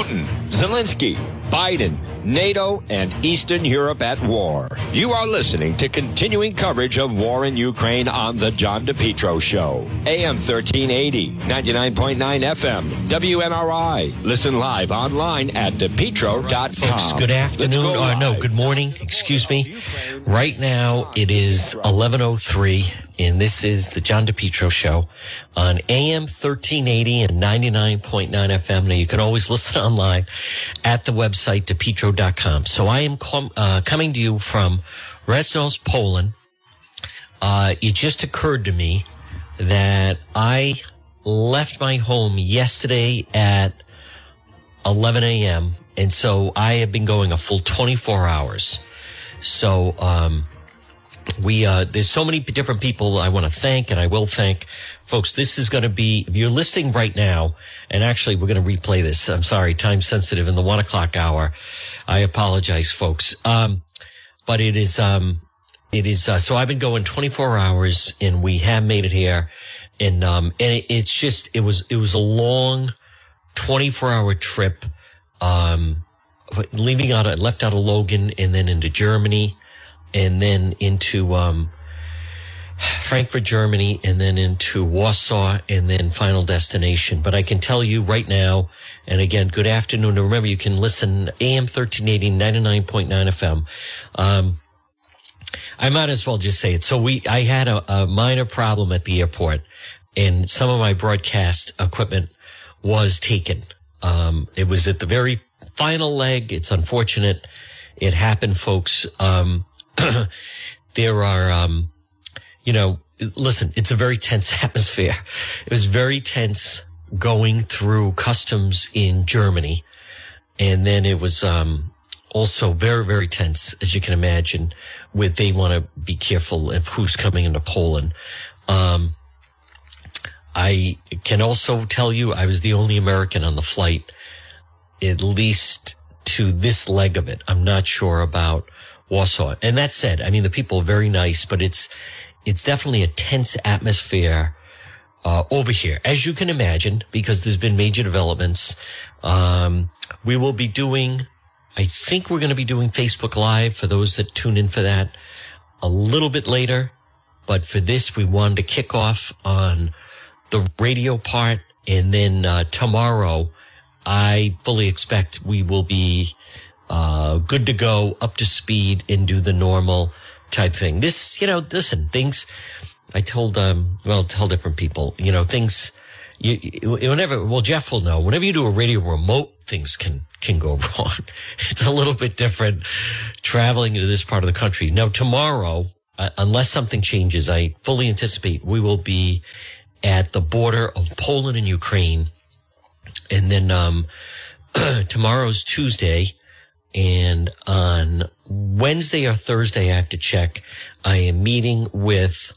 Putin, Zelensky, Biden, NATO, and Eastern Europe at war. You are listening to continuing coverage of war in Ukraine on The John DePetro Show. AM 1380, 99.9 FM, WNRI. Listen live online at DePetro.com. Folks, good afternoon. Or no, good morning. Excuse me. Right now it is 1103 and this is the John DePetro show on AM 1380 and 99.9 FM. Now you can always listen online at the website depetro.com. So I am com- uh, coming to you from Reznos, Poland. Uh, it just occurred to me that I left my home yesterday at 11 a.m. And so I have been going a full 24 hours. So, um, we uh, there's so many different people I want to thank, and I will thank folks. This is going to be if you're listening right now, and actually we're going to replay this. I'm sorry, time sensitive in the one o'clock hour. I apologize, folks. Um, but it is um, it is uh, so I've been going 24 hours, and we have made it here, and um, and it, it's just it was it was a long 24 hour trip. Um, leaving out, I left out of Logan and then into Germany and then into um, Frankfurt, Germany, and then into Warsaw, and then final destination. But I can tell you right now, and again, good afternoon. And remember, you can listen AM 1380, 99.9 FM. Um, I might as well just say it. So we, I had a, a minor problem at the airport and some of my broadcast equipment was taken. Um, it was at the very final leg. It's unfortunate. It happened, folks. Um, there are, um, you know, listen, it's a very tense atmosphere. It was very tense going through customs in Germany. And then it was, um, also very, very tense, as you can imagine, with they want to be careful of who's coming into Poland. Um, I can also tell you I was the only American on the flight, at least to this leg of it. I'm not sure about Warsaw. And that said, I mean, the people are very nice, but it's, it's definitely a tense atmosphere, uh, over here, as you can imagine, because there's been major developments. Um, we will be doing, I think we're going to be doing Facebook Live for those that tune in for that a little bit later. But for this, we wanted to kick off on the radio part. And then, uh, tomorrow, I fully expect we will be, uh, good to go, up to speed, and do the normal type thing. This, you know, listen, things I told, um, well, tell different people, you know, things, you, you, whenever, well, Jeff will know, whenever you do a radio remote, things can, can go wrong. it's a little bit different traveling into this part of the country. Now, tomorrow, uh, unless something changes, I fully anticipate we will be at the border of Poland and Ukraine. And then, um, tomorrow's Tuesday. And on Wednesday or Thursday, I have to check. I am meeting with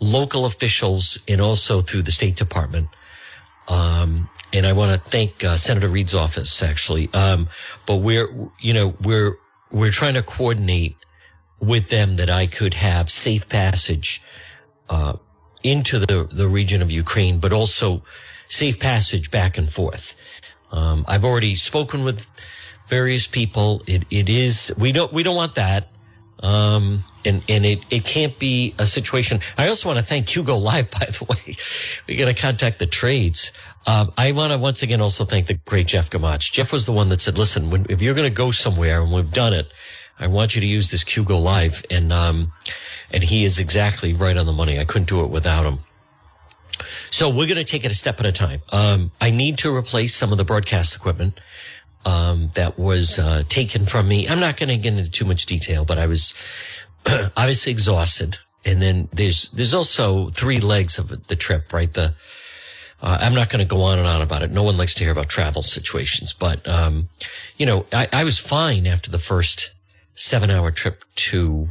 local officials and also through the State Department. Um, and I want to thank uh, Senator Reed's office actually. Um, but we're, you know, we're, we're trying to coordinate with them that I could have safe passage, uh, into the, the region of Ukraine, but also safe passage back and forth. Um, I've already spoken with various people. It, it is, we don't, we don't want that. Um, and, and it, it can't be a situation. I also want to thank Hugo Live, by the way. We got to contact the trades. Um, I want to once again also thank the great Jeff Gamach. Jeff was the one that said, listen, when, if you're going to go somewhere and we've done it, I want you to use this Hugo Live. And, um, and he is exactly right on the money. I couldn't do it without him. So we're going to take it a step at a time. Um, I need to replace some of the broadcast equipment um, that was uh, taken from me. I'm not going to get into too much detail, but I was obviously exhausted. And then there's there's also three legs of the trip, right? The uh, I'm not going to go on and on about it. No one likes to hear about travel situations, but um, you know, I, I, was fine after the first seven hour trip to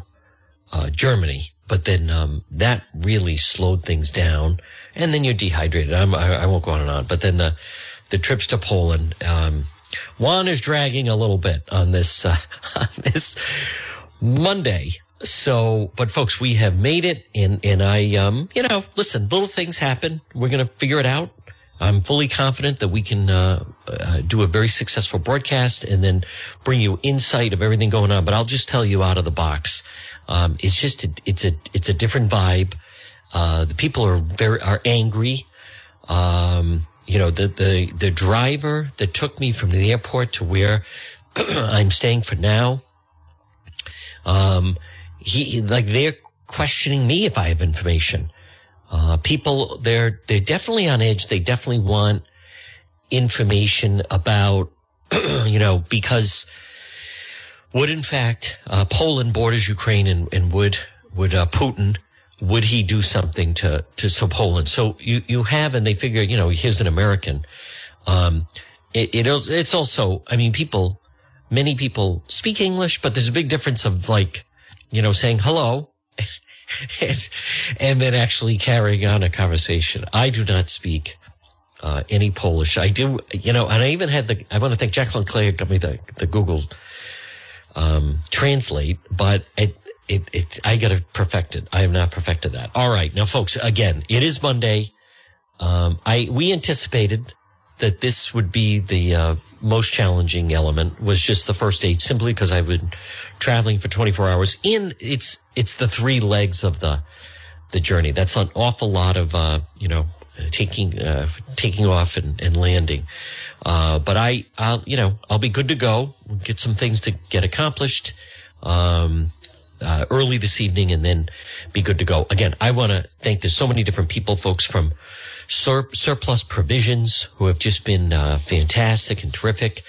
uh, Germany, but then um, that really slowed things down, and then you're dehydrated. I'm, I, I won't go on and on, but then the the trips to Poland. Um, Juan is dragging a little bit on this, uh, on this Monday. So, but folks, we have made it and, and I, um, you know, listen, little things happen. We're going to figure it out. I'm fully confident that we can uh, uh, do a very successful broadcast and then bring you insight of everything going on. But I'll just tell you out of the box, um, it's just a, it's a it's a different vibe. Uh, the people are very are angry. Um, you know, the the the driver that took me from the airport to where I'm staying for now. Um, he like they're questioning me if I have information. Uh, people, they're, they're definitely on edge. They definitely want information about, you know, because would in fact, uh, Poland borders Ukraine and, and would, would, uh, Putin, would he do something to, to, so Poland? So you, you have, and they figure, you know, here's an American. Um, it, it is, it's also, I mean, people, many people speak English, but there's a big difference of like, you know, saying hello and, and, then actually carrying on a conversation. I do not speak uh, any Polish. I do, you know, and I even had the, I want to thank Jacqueline Clay got me the, the Google um, translate, but it, it, it, I got to perfect it. I have not perfected that. All right. Now, folks, again, it is Monday. Um, I, we anticipated that this would be the, uh, most challenging element was just the first stage simply because I've been traveling for 24 hours in it's, it's the three legs of the, the journey. That's an awful lot of, uh, you know, taking, uh, taking off and, and landing. Uh, but I, I'll, you know, I'll be good to go, get some things to get accomplished. Um, uh, early this evening and then be good to go. Again, I want to thank there's so many different people, folks from Sur- surplus provisions who have just been uh, fantastic and terrific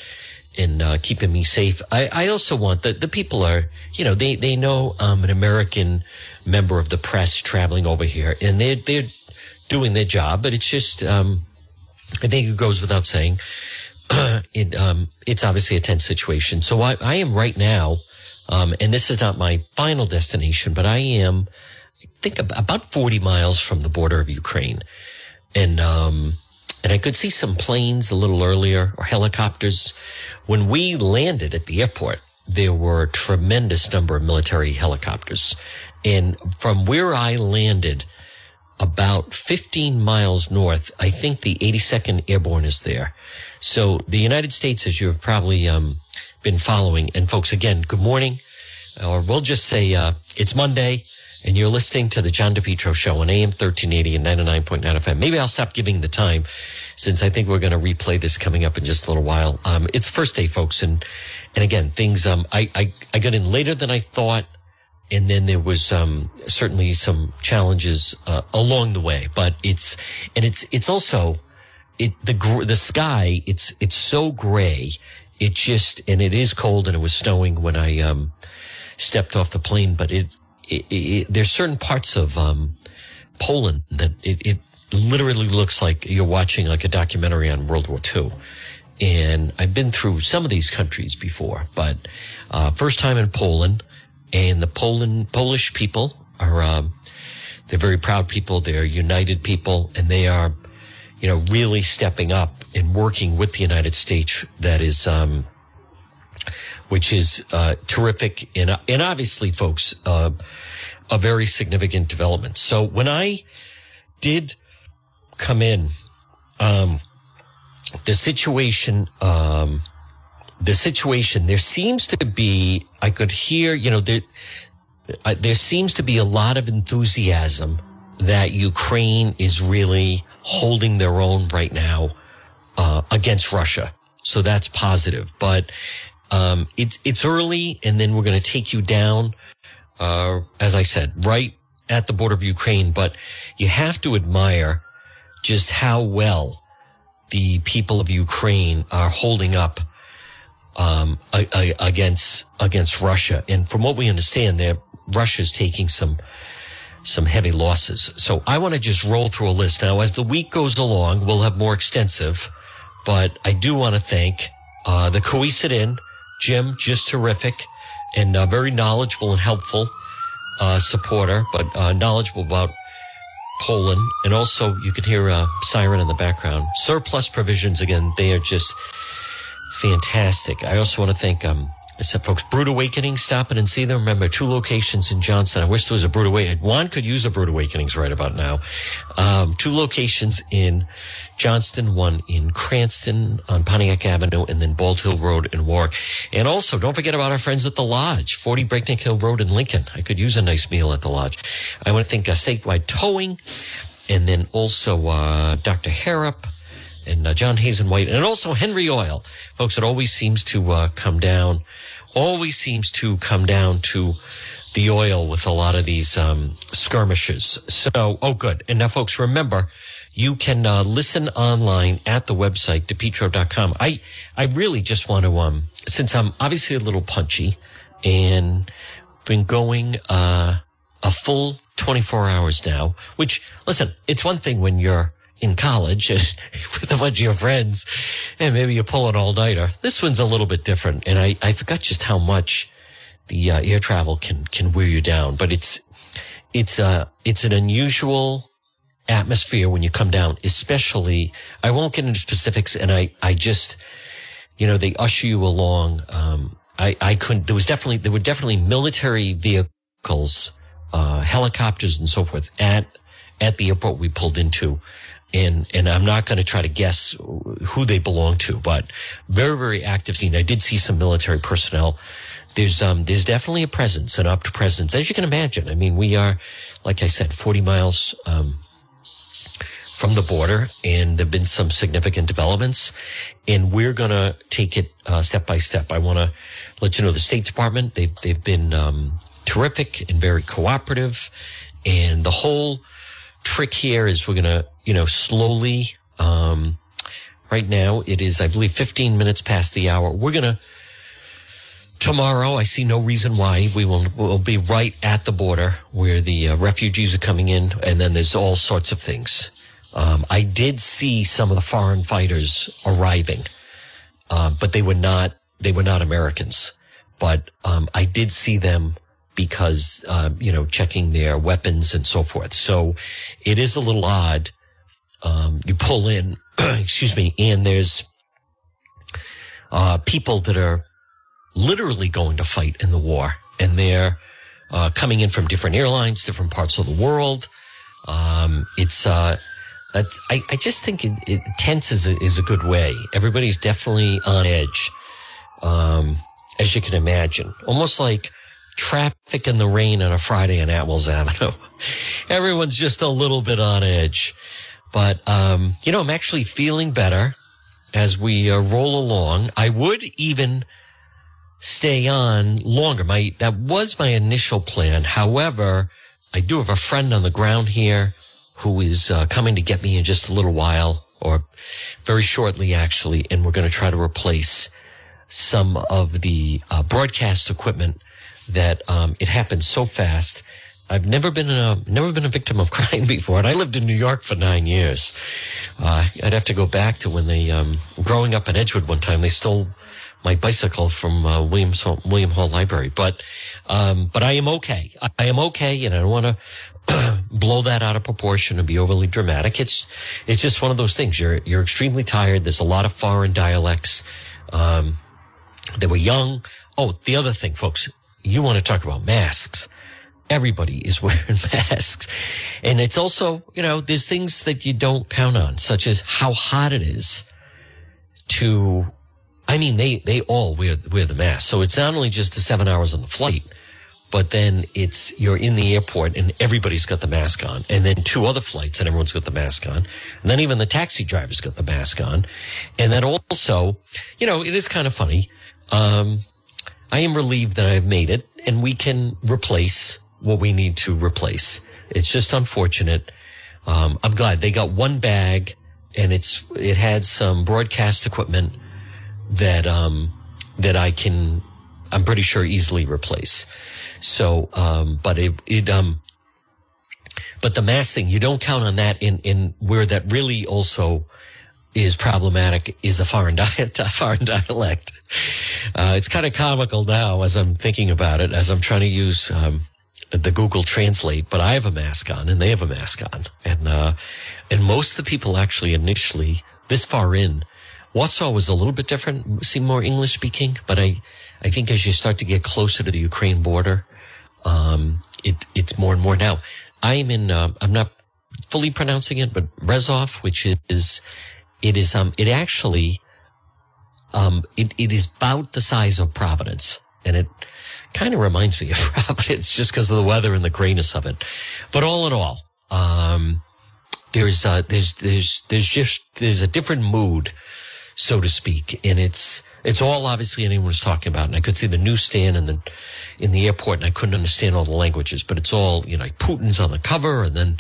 in uh, keeping me safe. I, I also want that the people are, you know, they, they know I'm an American member of the press traveling over here and they're, they're doing their job, but it's just, um, I think it goes without saying, it, um, it's obviously a tense situation. So I, I am right now, um, and this is not my final destination, but I am, I think about 40 miles from the border of Ukraine and um, and I could see some planes a little earlier or helicopters. When we landed at the airport, there were a tremendous number of military helicopters, and from where I landed, about 15 miles north, I think the 82nd Airborne is there. So the United States, as you have probably um, been following, and folks, again, good morning, or we'll just say uh, it's Monday and you're listening to the John DePetro show on AM 1380 and 99.9 FM. Maybe I'll stop giving the time since I think we're going to replay this coming up in just a little while. Um, it's first day, folks. And, and again, things, um, I, I, I got in later than I thought. And then there was, um, certainly some challenges, uh, along the way, but it's, and it's, it's also, it, the, the sky, it's, it's so gray. It just, and it is cold and it was snowing when I, um, stepped off the plane, but it, it, it, there's certain parts of um, Poland that it, it, literally looks like you're watching like a documentary on World War II. And I've been through some of these countries before, but uh, first time in Poland, and the Poland Polish people are um, they're very proud people. They're united people, and they are, you know, really stepping up and working with the United States. That is. Um, which is uh, terrific and and obviously, folks, uh, a very significant development. So when I did come in, um, the situation, um, the situation, there seems to be, I could hear, you know, there, uh, there seems to be a lot of enthusiasm that Ukraine is really holding their own right now uh, against Russia. So that's positive. But um, it's it's early, and then we're going to take you down, uh, as I said, right at the border of Ukraine. But you have to admire just how well the people of Ukraine are holding up um, a, a, against against Russia. And from what we understand, there Russia's taking some some heavy losses. So I want to just roll through a list now. As the week goes along, we'll have more extensive, but I do want to thank uh, the Coesit Inn Jim, just terrific and uh, very knowledgeable and helpful uh, supporter, but uh, knowledgeable about Poland. And also, you can hear a siren in the background. Surplus provisions, again, they are just fantastic. I also want to thank um, said, folks, Brewed Awakening, stop in and see them. Remember, two locations in Johnston. I wish there was a Brewed Awakening. One could use a Brewed Awakenings right about now. Um, two locations in Johnston, one in Cranston on Pontiac Avenue, and then Bald Hill Road in Warwick. And also, don't forget about our friends at the Lodge, 40 Breakneck Hill Road in Lincoln. I could use a nice meal at the Lodge. I want to thank uh, Statewide Towing, and then also uh, Dr. Harrop and uh, John Hazen White, and also Henry Oil. Folks, it always seems to uh, come down, always seems to come down to the oil with a lot of these um, skirmishes. So, oh, good. And now, folks, remember, you can uh, listen online at the website, depetro.com. I, I really just want to, um, since I'm obviously a little punchy and been going uh, a full 24 hours now, which, listen, it's one thing when you're in college with a bunch of your friends and maybe you pull an all nighter. This one's a little bit different. And I, I forgot just how much the uh, air travel can, can wear you down, but it's, it's, uh, it's an unusual atmosphere when you come down, especially, I won't get into specifics and I, I just, you know, they usher you along. Um, I, I couldn't, there was definitely, there were definitely military vehicles, uh, helicopters and so forth at, at the airport we pulled into and and I'm not going to try to guess who they belong to, but very very active scene. I did see some military personnel. There's um there's definitely a presence, an upped presence, as you can imagine. I mean, we are, like I said, 40 miles um, from the border, and there've been some significant developments, and we're going to take it uh, step by step. I want to let you know the State Department they've they've been um, terrific and very cooperative, and the whole trick here is we're going to, you know, slowly, um, right now it is, I believe, 15 minutes past the hour. We're going to, tomorrow, I see no reason why we will, will be right at the border where the uh, refugees are coming in. And then there's all sorts of things. Um, I did see some of the foreign fighters arriving, uh, but they were not, they were not Americans. But, um, I did see them because, uh, you know, checking their weapons and so forth. So it is a little odd. Um, you pull in, excuse me, and there's, uh, people that are literally going to fight in the war and they're, uh, coming in from different airlines, different parts of the world. Um, it's, uh, I, I just think it, it tense is a, is a good way. Everybody's definitely on edge. Um, as you can imagine, almost like, traffic in the rain on a Friday on Atwells Avenue. Everyone's just a little bit on edge. But, um, you know, I'm actually feeling better as we uh, roll along. I would even stay on longer. My, that was my initial plan. However, I do have a friend on the ground here who is uh, coming to get me in just a little while or very shortly, actually. And we're going to try to replace some of the uh, broadcast equipment that um, it happened so fast. I've never been a never been a victim of crime before, and I lived in New York for nine years. Uh, I'd have to go back to when they um, growing up in Edgewood one time they stole my bicycle from uh, Williams Hall, William Hall Library, but um, but I am okay. I am okay, and I don't want to blow that out of proportion and be overly dramatic. It's it's just one of those things. You're you're extremely tired. There's a lot of foreign dialects. Um, they were young. Oh, the other thing, folks, you want to talk about masks. Everybody is wearing masks. And it's also, you know, there's things that you don't count on, such as how hot it is to, I mean, they, they all wear, wear the mask. So it's not only just the seven hours on the flight, but then it's, you're in the airport and everybody's got the mask on. And then two other flights and everyone's got the mask on. And then even the taxi drivers got the mask on. And then also, you know, it is kind of funny. Um, I am relieved that I've made it and we can replace what we need to replace. It's just unfortunate. Um, I'm glad they got one bag and it's, it had some broadcast equipment that, um, that I can, I'm pretty sure easily replace. So, um, but it, it, um, but the mass thing, you don't count on that in, in where that really also is problematic is a foreign diet, a foreign dialect. Uh, it's kind of comical now as I'm thinking about it, as I'm trying to use um, the Google Translate. But I have a mask on, and they have a mask on, and uh, and most of the people actually initially this far in Warsaw was a little bit different, seemed more English speaking, but I, I think as you start to get closer to the Ukraine border, um, it, it's more and more now. I'm in, uh, I'm not fully pronouncing it, but Rezov, which is, it is, um, it actually, um, it, it is about the size of Providence and it kind of reminds me of Providence just because of the weather and the grayness of it. But all in all, um, there's, uh, there's, there's, there's just, there's a different mood, so to speak. And it's, it's all obviously anyone was talking about. And I could see the newsstand and the, in the airport and I couldn't understand all the languages, but it's all, you know, Putin's on the cover and then,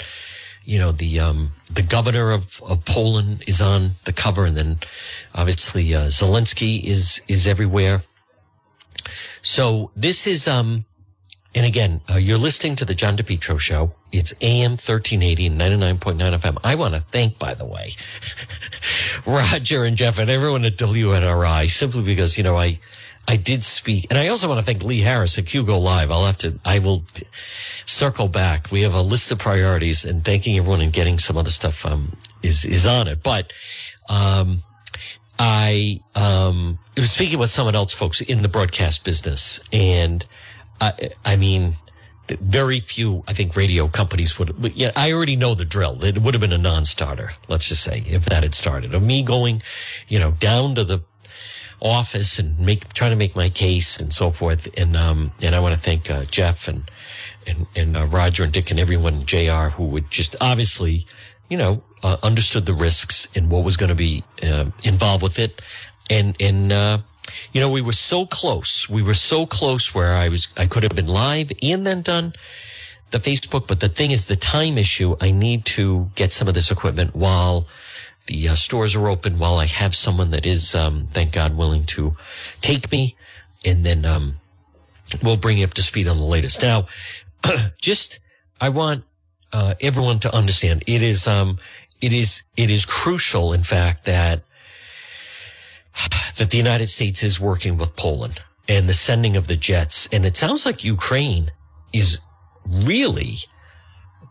you know, the, um, the governor of, of Poland is on the cover and then obviously, uh, Zelensky is, is everywhere. So this is, um, and again, uh, you're listening to the John DePetro show. It's AM 1380 and 99.9 FM. I want to thank, by the way, Roger and Jeff and everyone at WNRI simply because, you know, I, I did speak and I also want to thank Lee Harris at QGO Live. I'll have to, I will circle back. We have a list of priorities and thanking everyone and getting some other stuff, um, is, is on it. But, um, I, um, was speaking with someone else, folks, in the broadcast business and, I, I mean, very few, I think, radio companies would. But yeah, I already know the drill. It would have been a non-starter. Let's just say if that had started, of me going, you know, down to the office and make trying to make my case and so forth. And um, and I want to thank uh, Jeff and and and uh, Roger and Dick and everyone, Jr. Who would just obviously, you know, uh, understood the risks and what was going to be uh, involved with it, and and uh, you know, we were so close. We were so close where I was, I could have been live and then done the Facebook. But the thing is the time issue. I need to get some of this equipment while the uh, stores are open, while I have someone that is, um, thank God, willing to take me. And then, um, we'll bring you up to speed on the latest. Now, just, I want, uh, everyone to understand it is, um, it is, it is crucial, in fact, that that the United States is working with Poland and the sending of the jets. And it sounds like Ukraine is really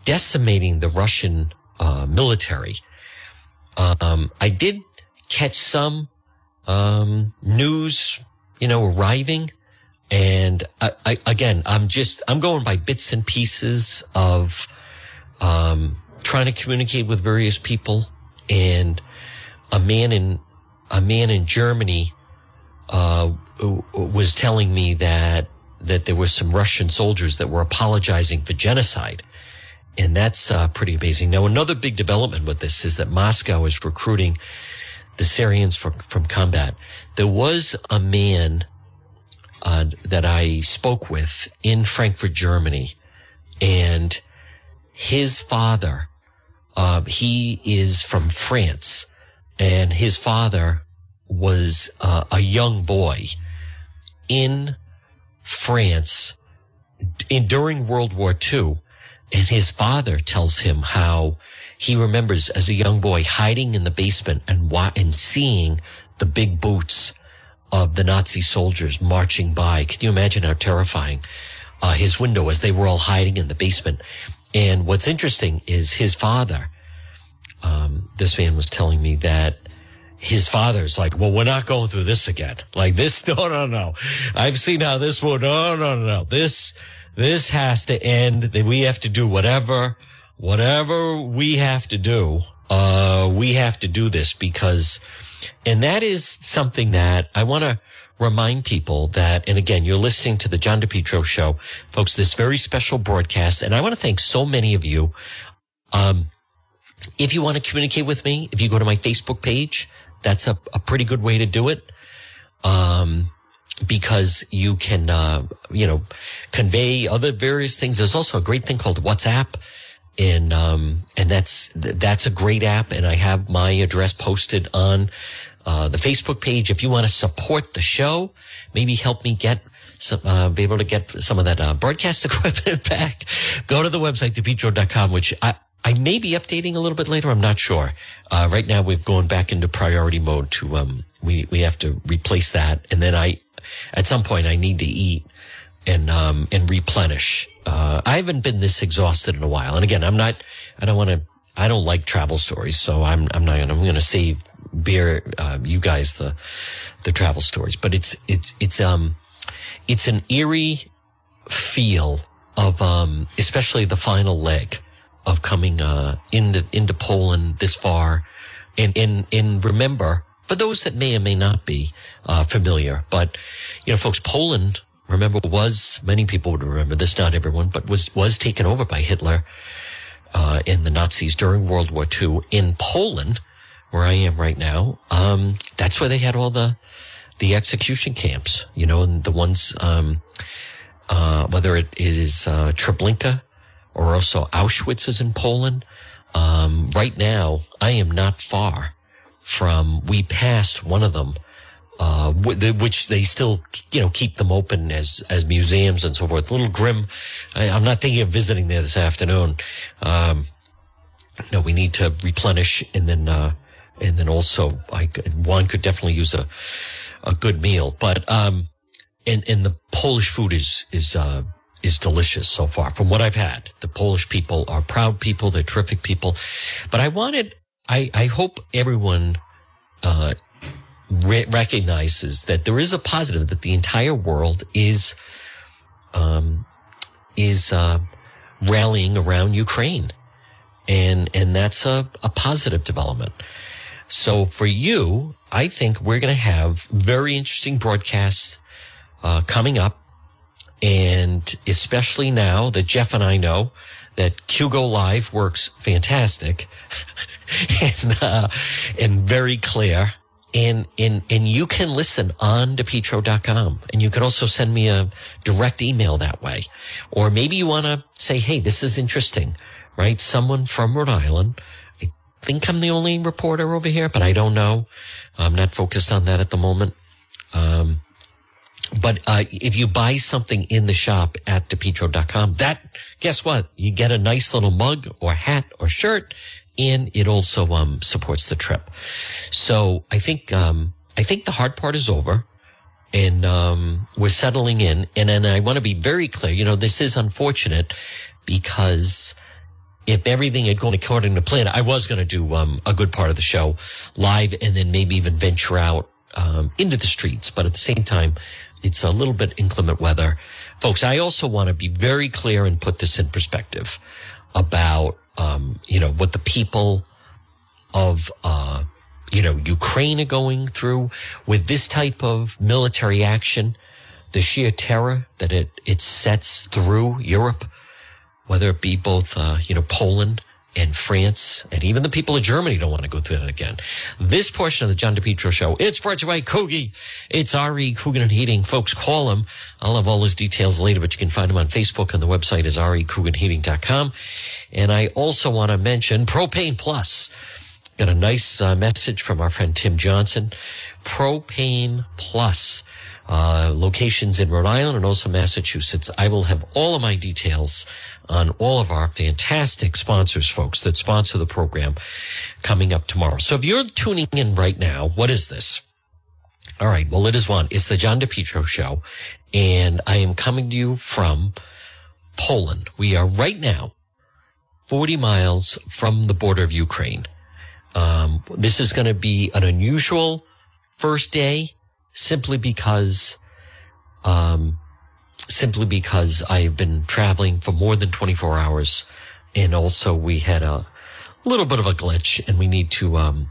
decimating the Russian uh, military. Um, I did catch some um, news, you know, arriving. And I, I, again, I'm just, I'm going by bits and pieces of, um, trying to communicate with various people and a man in a man in Germany uh, was telling me that that there were some Russian soldiers that were apologizing for genocide. And that's uh, pretty amazing. Now, another big development with this is that Moscow is recruiting the Syrians for, from combat. There was a man uh, that I spoke with in Frankfurt, Germany, and his father, uh, he is from France, and his father was uh, a young boy in France in during World War II, and his father tells him how he remembers as a young boy hiding in the basement and wa- and seeing the big boots of the Nazi soldiers marching by. Can you imagine how terrifying? Uh, his window as they were all hiding in the basement. And what's interesting is his father. Um, this man was telling me that his father's like, well, we're not going through this again. Like this, no, no, no. I've seen how this would, no, no, no, no. This, this has to end. We have to do whatever, whatever we have to do. Uh, we have to do this because, and that is something that I want to remind people that, and again, you're listening to the John DePetro show, folks, this very special broadcast. And I want to thank so many of you. Um, if you want to communicate with me, if you go to my Facebook page, that's a, a pretty good way to do it. Um, because you can, uh, you know, convey other various things. There's also a great thing called WhatsApp. And, um, and that's, that's a great app. And I have my address posted on, uh, the Facebook page. If you want to support the show, maybe help me get some, uh, be able to get some of that, uh, broadcast equipment back, go to the website, depetro.com, which I, I may be updating a little bit later. I'm not sure. Uh, right now we've gone back into priority mode to, um, we, we have to replace that. And then I, at some point I need to eat and, um, and replenish. Uh, I haven't been this exhausted in a while. And again, I'm not, I don't want to, I don't like travel stories. So I'm, I'm not to, I'm to save bear uh, you guys the the travel stories. But it's it's it's um it's an eerie feel of um especially the final leg of coming uh into into Poland this far, and and and remember for those that may or may not be uh, familiar, but you know, folks, Poland remember was many people would remember this, not everyone, but was was taken over by Hitler uh, in the Nazis during World War II in Poland, where I am right now. Um, that's where they had all the the execution camps, you know, and the ones um, uh, whether it is uh, Treblinka or also Auschwitz is in Poland. Um, right now, I am not far from. We passed one of them uh, which they still, you know, keep them open as, as museums and so forth. A little grim. I, am not thinking of visiting there this afternoon. Um, no, we need to replenish and then, uh, and then also I, one could definitely use a, a good meal, but, um, and, and the Polish food is, is, uh, is delicious so far from what I've had. The Polish people are proud people. They're terrific people, but I wanted, I, I hope everyone, uh, re- recognizes that there is a positive that the entire world is um, is uh, rallying around Ukraine, and and that's a, a positive development. So for you, I think we're going to have very interesting broadcasts uh, coming up, and especially now that Jeff and I know that Hugo Live works fantastic and uh, and very clear. And and and you can listen on depetro.com and you can also send me a direct email that way. Or maybe you want to say hey this is interesting right? Someone from rhode island. I think i'm the only reporter over here but i don't know. I'm not focused on that at the moment. Um, but uh, if you buy something in the shop at depetro.com that guess what? You get a nice little mug or hat or shirt and it also um, supports the trip. So I think um, I think the hard part is over, and um, we're settling in. And I want to be very clear. You know, this is unfortunate because if everything had gone according to plan, I was going to do um, a good part of the show live, and then maybe even venture out um, into the streets. But at the same time, it's a little bit inclement weather, folks. I also want to be very clear and put this in perspective about, um, you know, what the people of, uh, you know, Ukraine are going through with this type of military action, the sheer terror that it, it sets through Europe, whether it be both, uh, you know, Poland, and France and even the people of Germany don't want to go through that again. This portion of the John DePetro show, it's brought to you by Kogi. It's R.E. Coogan and Heating. Folks, call him. I'll have all his details later, but you can find him on Facebook and the website is recooganheating.com. And I also want to mention Propane Plus. Got a nice uh, message from our friend Tim Johnson. Propane Plus. Uh, locations in Rhode Island and also Massachusetts. I will have all of my details on all of our fantastic sponsors, folks, that sponsor the program coming up tomorrow. So if you're tuning in right now, what is this? All right. Well, it is one. It's the John DePetro show. And I am coming to you from Poland. We are right now 40 miles from the border of Ukraine. Um, this is going to be an unusual first day simply because, um, simply because I've been traveling for more than 24 hours. And also we had a little bit of a glitch and we need to, um,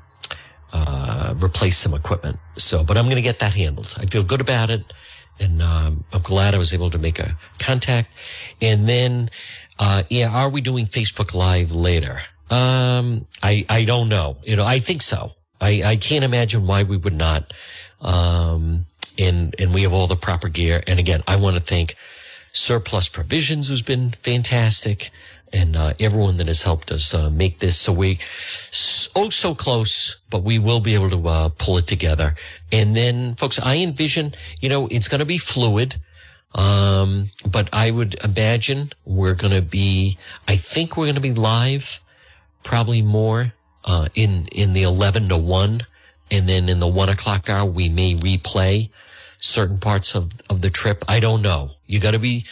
uh, replace some equipment. So, but I'm going to get that handled. I feel good about it. And, um, I'm glad I was able to make a contact. And then, uh, yeah, are we doing Facebook live later? Um, I, I don't know. You know, I think so. I, I can't imagine why we would not. Um, and and we have all the proper gear. And again, I want to thank Surplus Provisions, who's been fantastic, and uh, everyone that has helped us uh, make this. So we oh so close, but we will be able to uh, pull it together. And then, folks, I envision, you know, it's going to be fluid. Um, but I would imagine we're going to be, I think we're going to be live probably more, uh, in, in the 11 to 1 and then in the one o'clock hour, we may replay certain parts of, of the trip. I don't know. You got to be,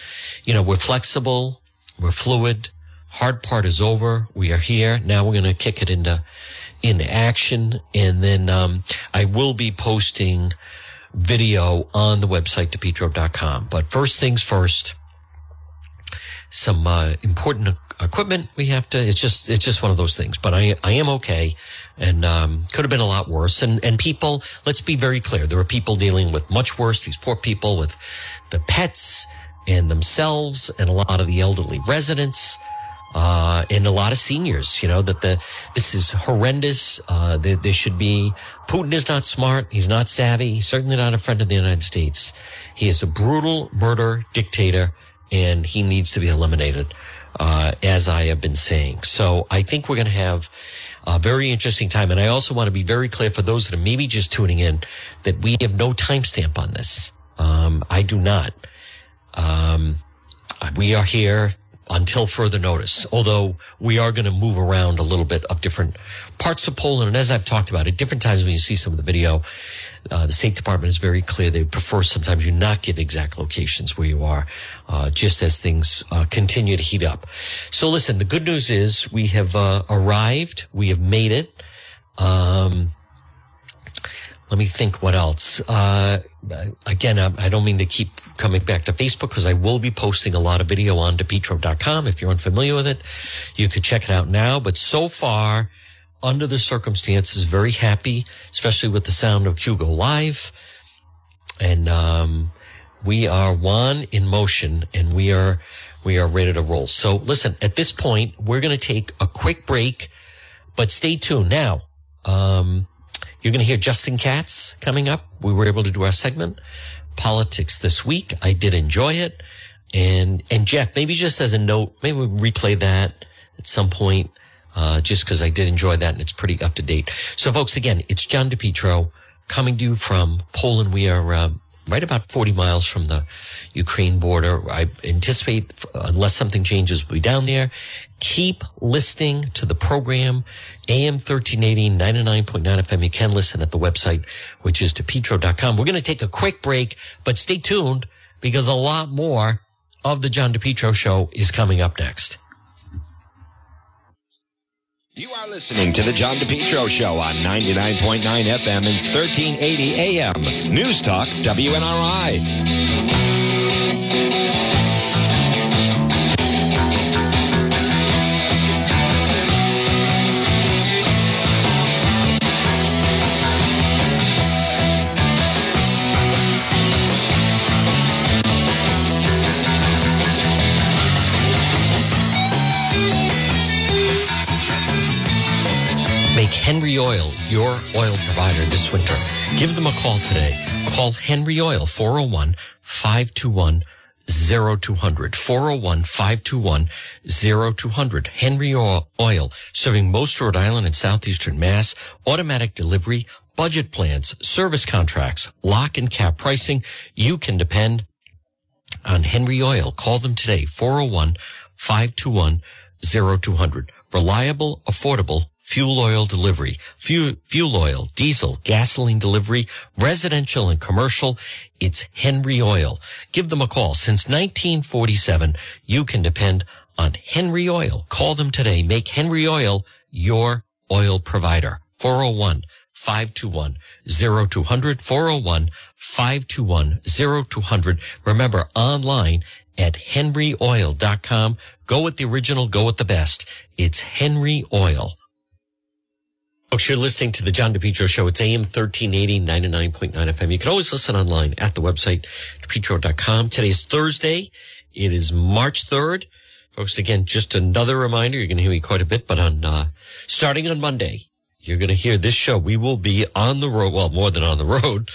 you know, we're flexible. We're fluid. Hard part is over. We are here. Now we're going to kick it into, in action. And then um, I will be posting video on the website, depetro.com. But first things first, some uh, important equipment we have to it's just it's just one of those things but i i am okay and um, could have been a lot worse and and people let's be very clear there are people dealing with much worse these poor people with the pets and themselves and a lot of the elderly residents uh, and a lot of seniors, you know, that the, this is horrendous. Uh, there, there, should be, Putin is not smart. He's not savvy. He's certainly not a friend of the United States. He is a brutal murder dictator and he needs to be eliminated uh, as I have been saying. So I think we're going to have a very interesting time. And I also want to be very clear for those that are maybe just tuning in that we have no timestamp on this. Um, I do not. Um, we are here until further notice, although we are going to move around a little bit of different parts of Poland. And as I've talked about at different times when you see some of the video, uh, the State Department is very clear. They prefer sometimes you not give exact locations where you are, uh, just as things uh, continue to heat up. So listen, the good news is we have uh, arrived. We have made it. Um, let me think what else. Uh, again, I, don't mean to keep coming back to Facebook because I will be posting a lot of video on depetro.com. If you're unfamiliar with it, you could check it out now. But so far, under the circumstances, very happy, especially with the sound of Hugo Live. And, um, we are one in motion and we are, we are ready to roll. So listen, at this point, we're going to take a quick break, but stay tuned. Now, um, you're going to hear Justin Katz coming up. We were able to do our segment, politics this week. I did enjoy it. And, and Jeff, maybe just as a note, maybe we replay that at some point uh, just because I did enjoy that and it's pretty up to date. So, folks, again, it's John DePetro coming to you from Poland. We are uh, right about 40 miles from the Ukraine border. I anticipate, unless something changes, we'll be down there. Keep listening to the program, AM 1380, 99.9 FM. You can listen at the website, which is depetro.com. We're going to take a quick break, but stay tuned because a lot more of the John DePetro show is coming up next. You are listening to the John DePetro Show on 99.9 FM and 1380 AM. News Talk WNRI. Henry Oil, your oil provider this winter. Give them a call today. Call Henry Oil, 401 521 0200 401 521 0200 Henry Oil serving most Rhode Island and southeastern Mass. Automatic delivery budget plans service contracts lock and cap pricing. You can depend on Henry Oil. Call them today 401 521 0200 reliable affordable fuel oil delivery, fuel, fuel oil, diesel, gasoline delivery, residential and commercial. It's Henry Oil. Give them a call. Since 1947, you can depend on Henry Oil. Call them today. Make Henry Oil your oil provider. 401 521 0200 401 521 0200. Remember online at henryoil.com. Go with the original, go with the best. It's Henry Oil. Folks, you're listening to the John DePetro Show. It's AM 1380, 99.9 FM. You can always listen online at the website, depetro.com. is Thursday. It is March 3rd. Folks, again, just another reminder. You're going to hear me quite a bit, but on, uh, starting on Monday, you're going to hear this show. We will be on the road. Well, more than on the road,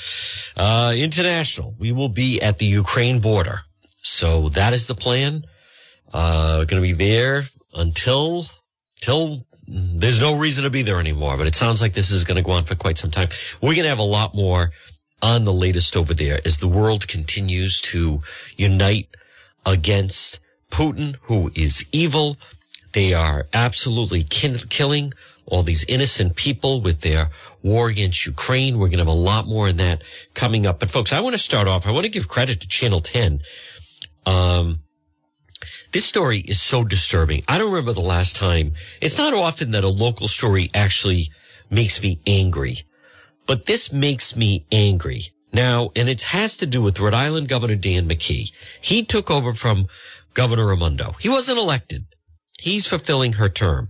uh, international. We will be at the Ukraine border. So that is the plan. Uh, going to be there until, till there's no reason to be there anymore, but it sounds like this is going to go on for quite some time. We're going to have a lot more on the latest over there as the world continues to unite against Putin, who is evil. They are absolutely kin- killing all these innocent people with their war against Ukraine. We're going to have a lot more in that coming up. But folks, I want to start off. I want to give credit to Channel 10. Um, this story is so disturbing. I don't remember the last time. It's not often that a local story actually makes me angry. But this makes me angry. Now, and it has to do with Rhode Island Governor Dan McKee. He took over from Governor Raimondo. He wasn't elected. He's fulfilling her term.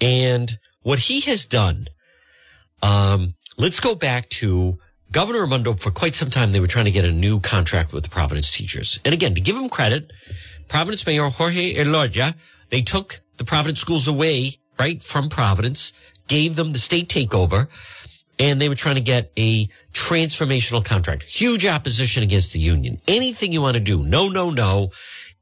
And what he has done, um, let's go back to Governor Raimondo. For quite some time, they were trying to get a new contract with the Providence teachers. And again, to give him credit, Providence Mayor Jorge Elorza, they took the Providence schools away, right, from Providence, gave them the state takeover, and they were trying to get a transformational contract. Huge opposition against the union. Anything you want to do, no, no, no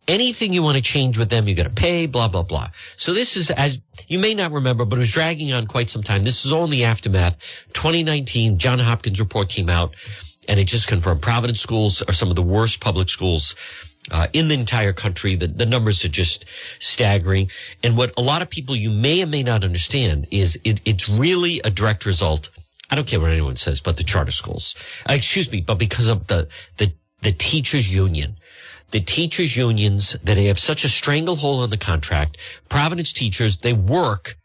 anything you want to change with them, you got to pay, blah, blah, blah. So this is, as you may not remember, but it was dragging on quite some time. This is all in the aftermath. 2019, John Hopkins report came out and it just confirmed Providence schools are some of the worst public schools uh, in the entire country. The, the numbers are just staggering. And what a lot of people you may or may not understand is it, it's really a direct result. I don't care what anyone says, but the charter schools, uh, excuse me, but because of the, the, the teachers union the teachers unions that have such a stranglehold on the contract. Providence teachers, they work,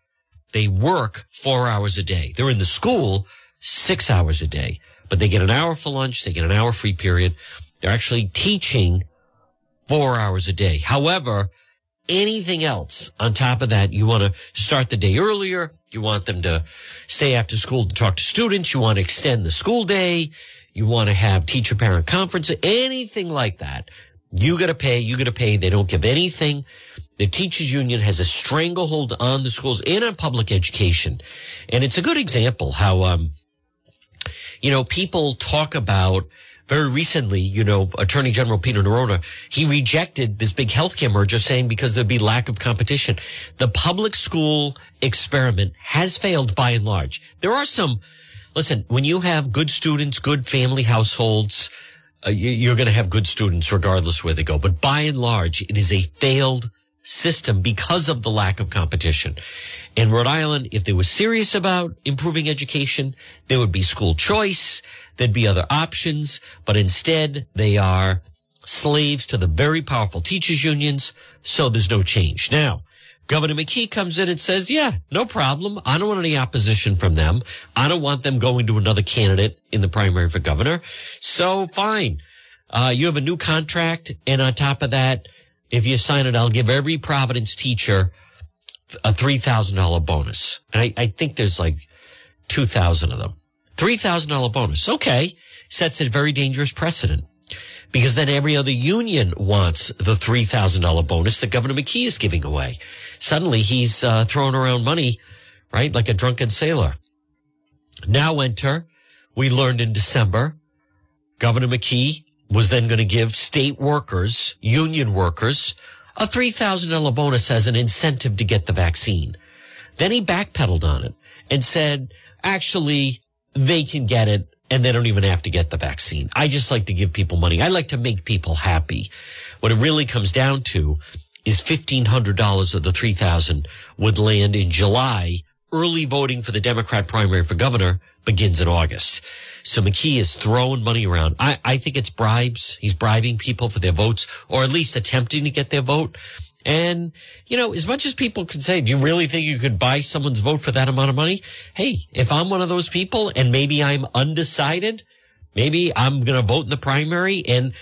they work four hours a day. They're in the school six hours a day, but they get an hour for lunch. They get an hour free period. They're actually teaching four hours a day. However, anything else on top of that, you want to start the day earlier. You want them to stay after school to talk to students. You want to extend the school day. You want to have teacher parent conference, anything like that. You got to pay. You got to pay. They don't give anything. The teachers union has a stranglehold on the schools and on public education. And it's a good example how, um, you know, people talk about very recently, you know, Attorney General Peter Neronha, he rejected this big healthcare merger saying because there'd be lack of competition. The public school experiment has failed by and large. There are some, listen, when you have good students, good family households, uh, you're going to have good students regardless where they go. But by and large, it is a failed system because of the lack of competition. In Rhode Island, if they were serious about improving education, there would be school choice. There'd be other options, but instead they are slaves to the very powerful teachers unions. So there's no change. Now, Governor McKee comes in and says, yeah, no problem. I don't want any opposition from them. I don't want them going to another candidate in the primary for governor. So fine. Uh, you have a new contract. And on top of that, if you sign it, I'll give every Providence teacher a $3,000 bonus. And I, I think there's like 2,000 of them. $3,000 bonus. Okay. Sets a very dangerous precedent because then every other union wants the $3,000 bonus that Governor McKee is giving away suddenly he's uh, throwing around money, right? Like a drunken sailor. Now enter, we learned in December, Governor McKee was then going to give state workers, union workers, a $3,000 bonus as an incentive to get the vaccine. Then he backpedaled on it and said, actually, they can get it and they don't even have to get the vaccine. I just like to give people money. I like to make people happy. What it really comes down to is $1,500 of the 3000 would land in July. Early voting for the Democrat primary for governor begins in August. So McKee is throwing money around. I, I think it's bribes. He's bribing people for their votes or at least attempting to get their vote. And, you know, as much as people can say, do you really think you could buy someone's vote for that amount of money? Hey, if I'm one of those people and maybe I'm undecided, maybe I'm going to vote in the primary and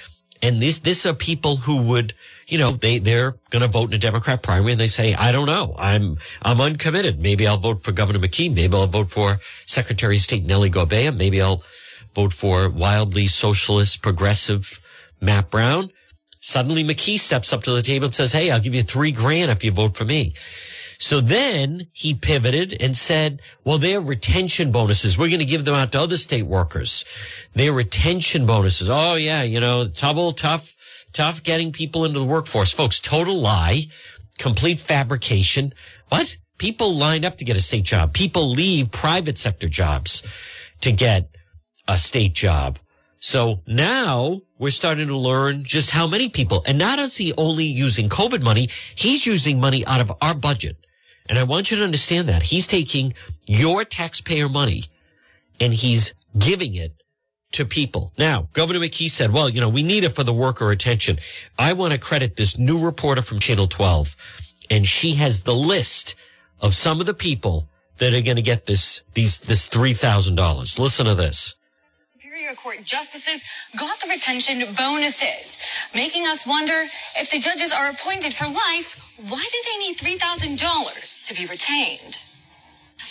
and this, this are people who would, you know, they, they're going to vote in a Democrat primary and they say, I don't know. I'm, I'm uncommitted. Maybe I'll vote for Governor McKee. Maybe I'll vote for Secretary of State Nellie Gorbea. Maybe I'll vote for wildly socialist, progressive Matt Brown. Suddenly McKee steps up to the table and says, Hey, I'll give you three grand if you vote for me. So then he pivoted and said, well, their retention bonuses, we're going to give them out to other state workers. Their retention bonuses. Oh, yeah, you know, trouble, tough, tough getting people into the workforce. Folks, total lie, complete fabrication. What? People line up to get a state job. People leave private sector jobs to get a state job. So now we're starting to learn just how many people, and not is he only using COVID money, he's using money out of our budget. And I want you to understand that he's taking your taxpayer money and he's giving it to people. Now, Governor McKee said, well, you know, we need it for the worker retention. I want to credit this new reporter from Channel 12 and she has the list of some of the people that are going to get this these this three thousand dollars. Listen to this. Superior Court justices got the retention bonuses, making us wonder if the judges are appointed for life, why do they need $3,000 to be retained?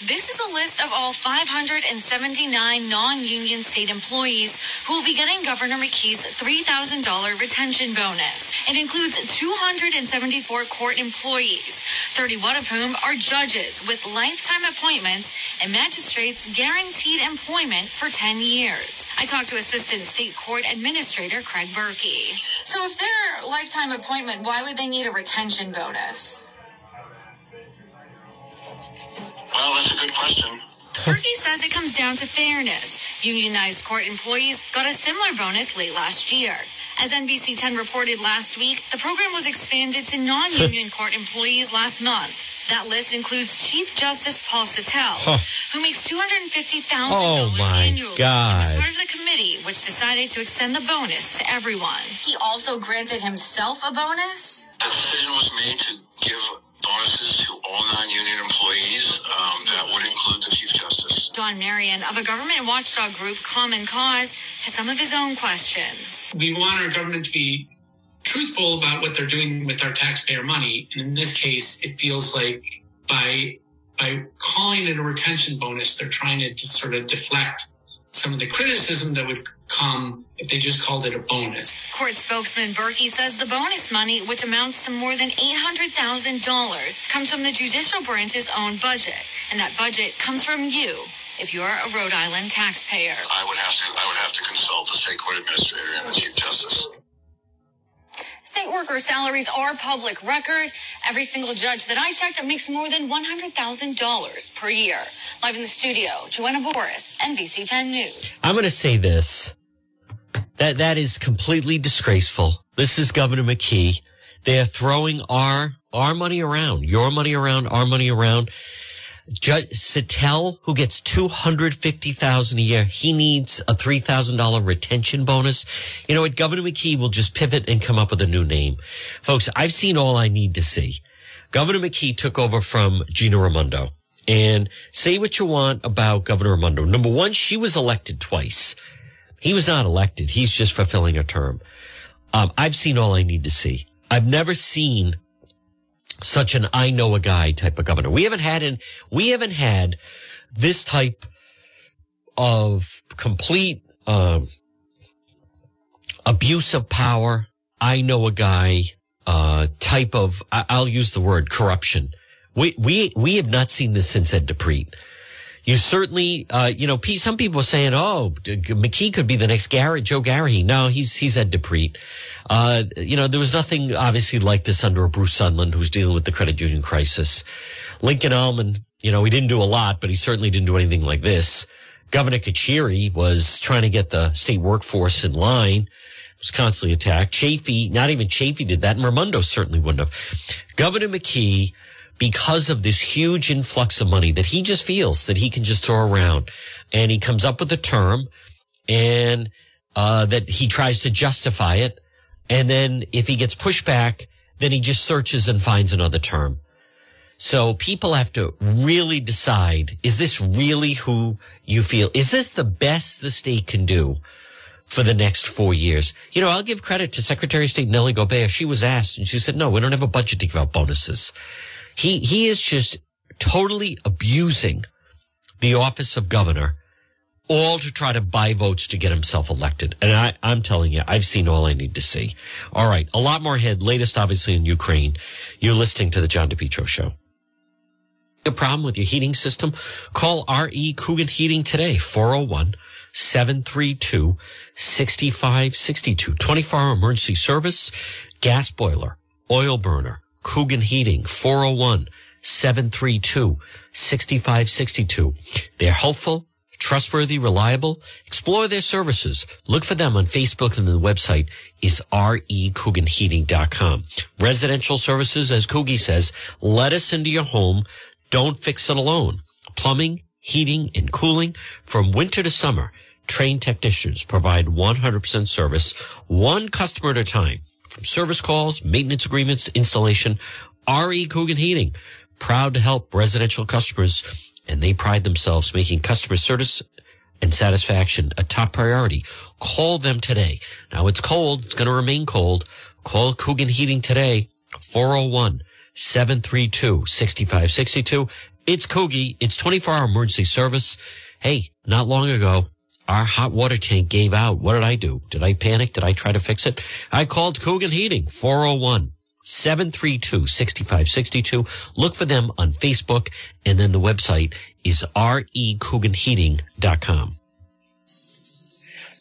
This is a list of all 579 non-union state employees who will be getting Governor McKee's $3,000 retention bonus. It includes 274 court employees, 31 of whom are judges with lifetime appointments and magistrates guaranteed employment for 10 years. I talked to Assistant State Court Administrator Craig Berke. So if they're lifetime appointment, why would they need a retention bonus? Well, that's a good question. Berke says it comes down to fairness. Unionized court employees got a similar bonus late last year. As NBC 10 reported last week, the program was expanded to non-union court employees last month. That list includes Chief Justice Paul Suttell, huh. who makes $250,000 oh annually. God. He was part of the committee which decided to extend the bonus to everyone. He also granted himself a bonus. The decision was made to give bonuses to all non-union employees. Um, that would include the Chief Justice. John Marion of a government watchdog group, Common Cause, has some of his own questions. We want our government to be truthful about what they're doing with our taxpayer money. And in this case, it feels like by by calling it a retention bonus, they're trying to sort of deflect some of the criticism that would come if they just called it a bonus. Court spokesman Berke says the bonus money, which amounts to more than $800,000, comes from the judicial branch's own budget. And that budget comes from you if you're a Rhode Island taxpayer. I would have to I would have to consult the state court administrator and the chief justice. State worker salaries are public record. Every single judge that I checked makes more than $100,000 per year. Live in the studio, Joanna Boris, NBC 10 News. I'm going to say this. That, that is completely disgraceful. This is Governor McKee. They are throwing our, our money around, your money around, our money around. Judge Suttell, who gets two hundred fifty thousand a year, he needs a three thousand dollar retention bonus. You know what? Governor McKee will just pivot and come up with a new name, folks. I've seen all I need to see. Governor McKee took over from Gina Raimondo, and say what you want about Governor Raimondo. Number one, she was elected twice. He was not elected. He's just fulfilling a term. Um, I've seen all I need to see. I've never seen such an I know a guy type of governor. We haven't had an, we haven't had this type of complete, um, abuse of power. I know a guy, uh, type of, I'll use the word corruption. We, we, we have not seen this since Ed DiPrete. You certainly, uh, you know, some people are saying, oh, McKee could be the next Joe Garrahy. No, he's, he's Ed DiPrete. Uh, you know, there was nothing obviously like this under a Bruce Sundlun, who's dealing with the credit union crisis. Lincoln Almond, you know, he didn't do a lot, but he certainly didn't do anything like this. Governor Carcieri was trying to get the state workforce in line was constantly attacked. Chafee, not even Chafee did that. And Raimondo certainly wouldn't have. Governor McKee because of this huge influx of money that he just feels that he can just throw around. And he comes up with a term and uh, that he tries to justify it. And then if he gets pushback, then he just searches and finds another term. So people have to really decide, is this really who you feel? Is this the best the state can do for the next four years? You know, I'll give credit to Secretary of State Nellie Gorbea. She was asked and she said, no, we don't have a budget to give out bonuses. He, he is just totally abusing the office of governor, all to try to buy votes to get himself elected. And I, I'm telling you, I've seen all I need to see. All right. A lot more ahead. Latest, obviously, in Ukraine. You're listening to the John DePetro show. A problem with your heating system? Call R.E. Coogan Heating today, 401 732 6562. 24 hour emergency service, gas boiler, oil burner, Coogan Heating, 401 732 6562. They're helpful, trustworthy, reliable. Explore their services. Look for them on Facebook and the website is recooganheating.com. Residential services, as Coogie says, let us into your home. Don't fix it alone. Plumbing, heating, and cooling from winter to summer. Trained technicians provide 100% service, one customer at a time. From service calls, maintenance agreements, installation, RE Coogan Heating, proud to help residential customers and they pride themselves making customer service and satisfaction a top priority. Call them today. Now it's cold. It's going to remain cold. Call Coogan Heating today, 401 732 6562. It's Coogie. It's 24 hour emergency service. Hey, not long ago, our hot water tank gave out. What did I do? Did I panic? Did I try to fix it? I called Coogan Heating, 401 732 6562. Look for them on Facebook. And then the website is recooganheating.com.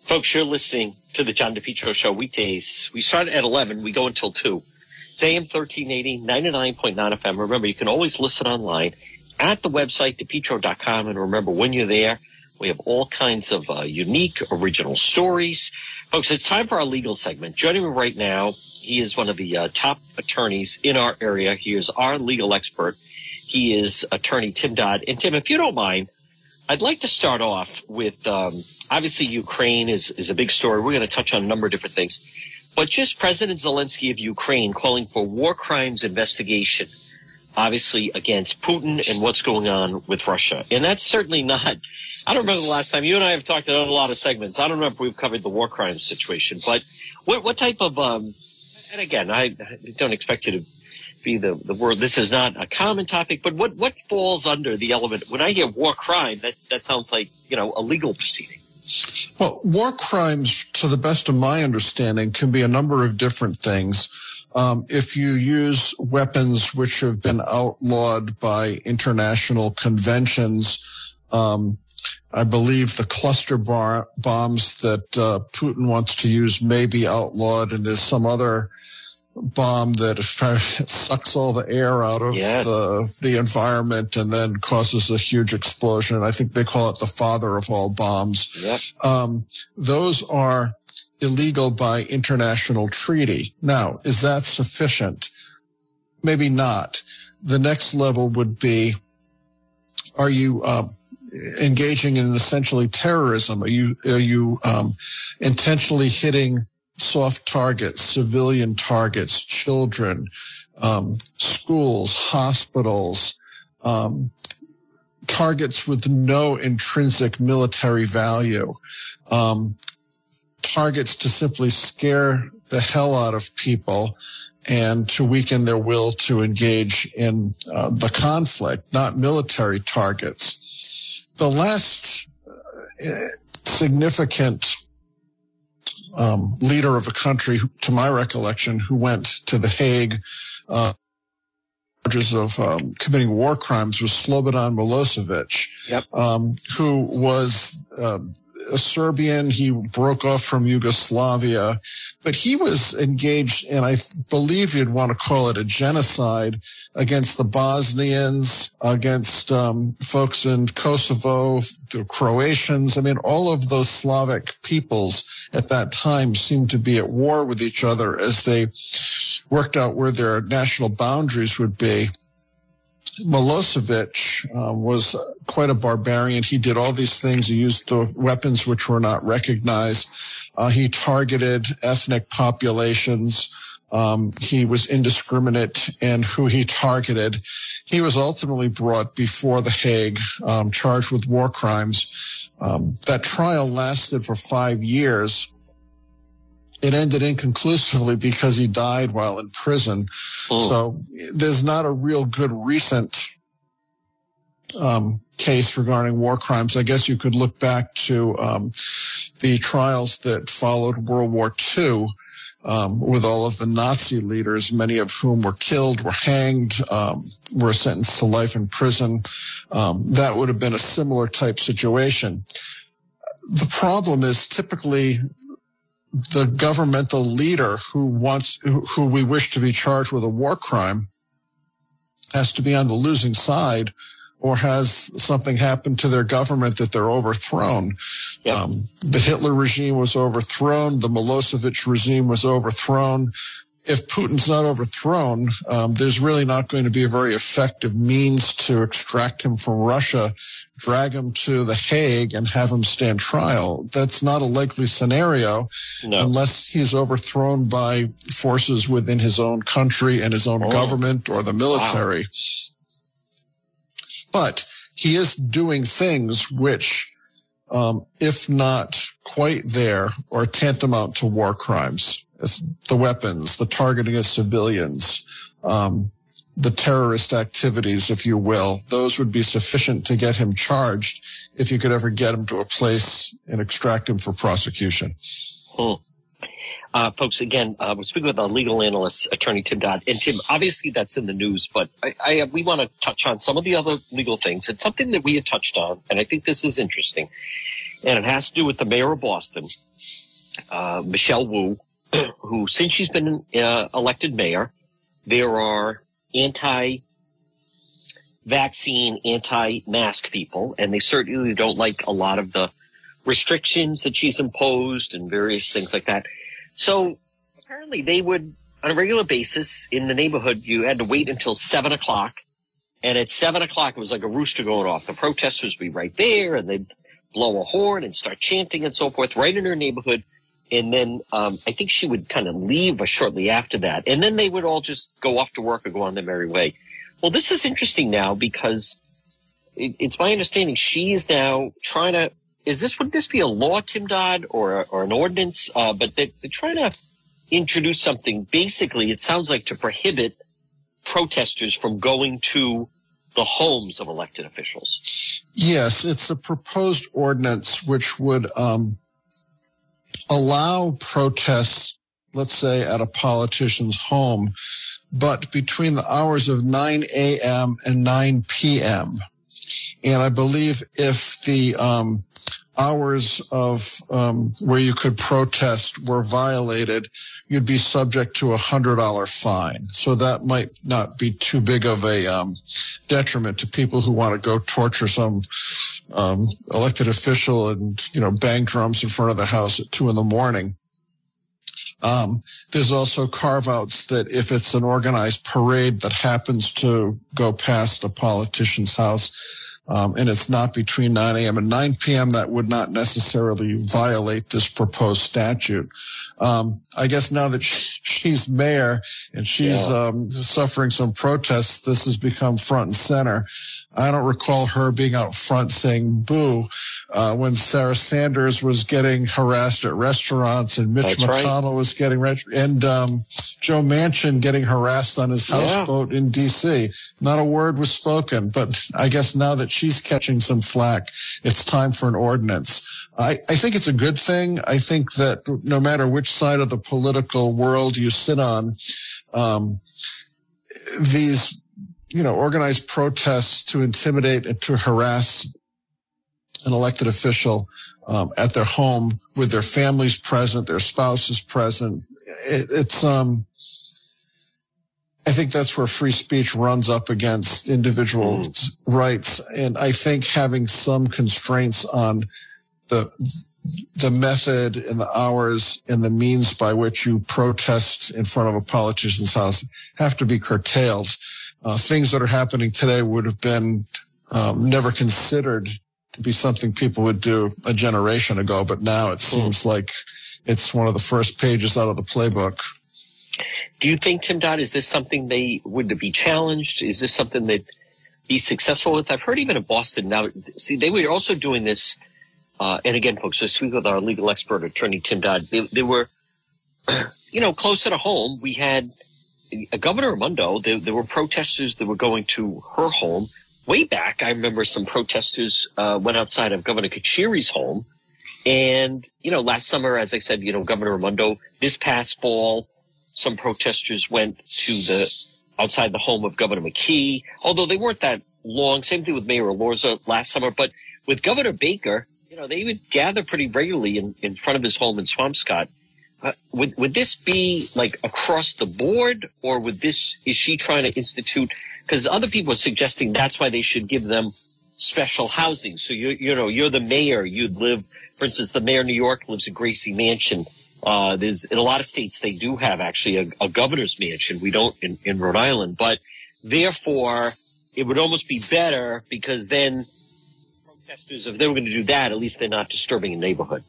Folks, you're listening to the John DePetro Show weekdays. We start at 11. We go until 2. It's AM 1380, 99.9 FM. Remember, you can always listen online at the website, depetro.com. And remember, when you're there, we have all kinds of uh, unique, original stories. Folks, it's time for our legal segment. Joining me right now, he is one of the uh, top attorneys in our area. He is our legal expert. He is attorney Tim Dodd. And Tim, if you don't mind, I'd like to start off with um, obviously Ukraine is, is a big story. We're going to touch on a number of different things. But just President Zelensky of Ukraine calling for war crimes investigation obviously against Putin and what's going on with Russia. And that's certainly not, I don't remember the last time you and I have talked about a lot of segments. I don't know if we've covered the war crimes situation, but what, what type of, um, and again, I don't expect you to be the, the word. This is not a common topic, but what, what falls under the element? When I hear war crime, that, that sounds like, you know, a legal proceeding. Well, war crimes, to the best of my understanding, can be a number of different things. Um, if you use weapons which have been outlawed by international conventions, um, I believe the cluster bar- bombs that uh, Putin wants to use may be outlawed, and there's some other bomb that sucks all the air out of yeah. the the environment and then causes a huge explosion. I think they call it the father of all bombs. Yep. Um, those are illegal by international treaty. Now, is that sufficient? Maybe not. The next level would be, are you uh, engaging in essentially terrorism? Are you are you um, intentionally hitting soft targets, civilian targets, children, um, schools, hospitals, um, targets with no intrinsic military value? Um, targets to simply scare the hell out of people and to weaken their will to engage in uh, the conflict, not military targets. The last uh, significant um, leader of a country, to my recollection, who went to the Hague uh, charges of um, committing war crimes was Slobodan Milosevic, yep. um, who was uh, a Serbian. He broke off from Yugoslavia, but he was engaged in, I believe you'd want to call it a genocide against the Bosnians, against um, folks in Kosovo, the Croatians. I mean, all of those Slavic peoples at that time seemed to be at war with each other as they worked out where their national boundaries would be. Milosevic uh, was quite a barbarian. He did all these things. He used the weapons which were not recognized. Uh, he targeted ethnic populations. Um, he was indiscriminate in who he targeted. He was ultimately brought before the Hague, um, charged with war crimes. Um, that trial lasted for five years it ended inconclusively because he died while in prison. Oh. So there's not a real good recent um, case regarding war crimes. I guess you could look back to um, the trials that followed World War II. Um, with all of the Nazi leaders, many of whom were killed, were hanged, um, were sentenced to life in prison. Um, that would have been a similar type situation. The problem is typically the governmental leader who wants, who we wish to be charged with a war crime has to be on the losing side or has something happened to their government that they're overthrown. Yep. Um, the Hitler regime was overthrown. The Milosevic regime was overthrown if Putin's not overthrown, um, there's really not going to be a very effective means to extract him from Russia, drag him to The Hague, and have him stand trial. That's not a likely scenario no. unless he's overthrown by forces within his own country and his own oh. government or the military. Wow. But he is doing things which, um, if not quite there, are tantamount to war crimes. The weapons, the targeting of civilians, um, the terrorist activities, if you will, those would be sufficient to get him charged if you could ever get him to a place and extract him for prosecution. Hmm. Uh, folks, again, uh, we're speaking with our legal analyst, attorney Tim Dodd. And Tim, obviously that's in the news, but I, I, we want to touch on some of the other legal things. It's something that we had touched on, and I think this is interesting. And it has to do with the mayor of Boston, uh, Michelle Wu, who, since she's been uh, elected mayor, there are anti vaccine, anti mask people, and they certainly don't like a lot of the restrictions that she's imposed and various things like that. So apparently they would, on a regular basis in the neighborhood, you had to wait until seven o'clock. And at seven o'clock, it was like a rooster going off. The protesters would be right there and they'd blow a horn and start chanting and so forth right in her neighborhood. And then um, I think she would kind of leave shortly after that. And then they would all just go off to work or go on their merry way. Well, this is interesting now because it, it's my understanding she is now trying to is this would this be a law, Tim Dodd, or or an ordinance? Uh, but they're, they're trying to introduce something. Basically, it sounds like to prohibit protesters from going to the homes of elected officials. Yes, it's a proposed ordinance which would um, allow protests, let's say at a politician's home, but between the hours of 9 a.m. and 9 p.m. And I believe if the um, hours of um, where you could protest were violated, you'd be subject to a hundred dollar fine. So that might not be too big of a um, detriment to people who want to go torture some um, elected official and you know bang drums in front of the house at two in the morning. Um, there's also carve outs that if it's an organized parade that happens to go past a politician's house, um, and it's not between 9 a.m. and 9 p.m., that would not necessarily violate this proposed statute. Um, I guess now that she's mayor and she's yeah. um, suffering some protests, this has become front and center. I don't recall her being out front saying boo uh, when Sarah Sanders was getting harassed at restaurants and Mitch That's McConnell right. was getting and um, Joe Manchin getting harassed on his houseboat yeah. in D.C. Not a word was spoken, but I guess now that she's catching some flack, it's time for an ordinance. I, I think it's a good thing. I think that no matter which side of the political world you sit on, um, these you know, organized protests to intimidate and to harass an elected official um, at their home with their families present, their spouses present. It, it's, um, I think that's where free speech runs up against individual mm. rights. And I think having some constraints on the, the method and the hours and the means by which you protest in front of a politician's house have to be curtailed uh, things that are happening today would have been um, never considered to be something people would do a generation ago, but now it hmm. seems like it's one of the first pages out of the playbook. Do you think, Tim Dodd, is this something they would be challenged? Is this something they'd be successful with? I've heard even in Boston now. See, they were also doing this. Uh, and again, folks, I speak with our legal expert, attorney Tim Dodd. They, they were, you know, closer to a home. We had a Governor Raimondo, there, there, were protesters that were going to her home. Way back, I remember some protesters uh, went outside of Governor Carcieri's home. And, you know, last summer, as I said, you know, Governor Raimondo, this past fall, some protesters went to the outside the home of Governor McKee, although they weren't that long. Same thing with Mayor Elorza last summer. But with Governor Baker, you know, they would gather pretty regularly in, in front of his home in Swampscott uh, would would this be like across the board, or would this is she trying to institute? Because other people are suggesting that's why they should give them special housing. So you you know you're the mayor, you'd live. For instance, the mayor of New York lives in Gracie Mansion. Uh, there's in a lot of states they do have actually a, a governor's mansion. We don't in, in Rhode Island, but therefore it would almost be better because then protesters, if they were going to do that, at least they're not disturbing a neighborhood.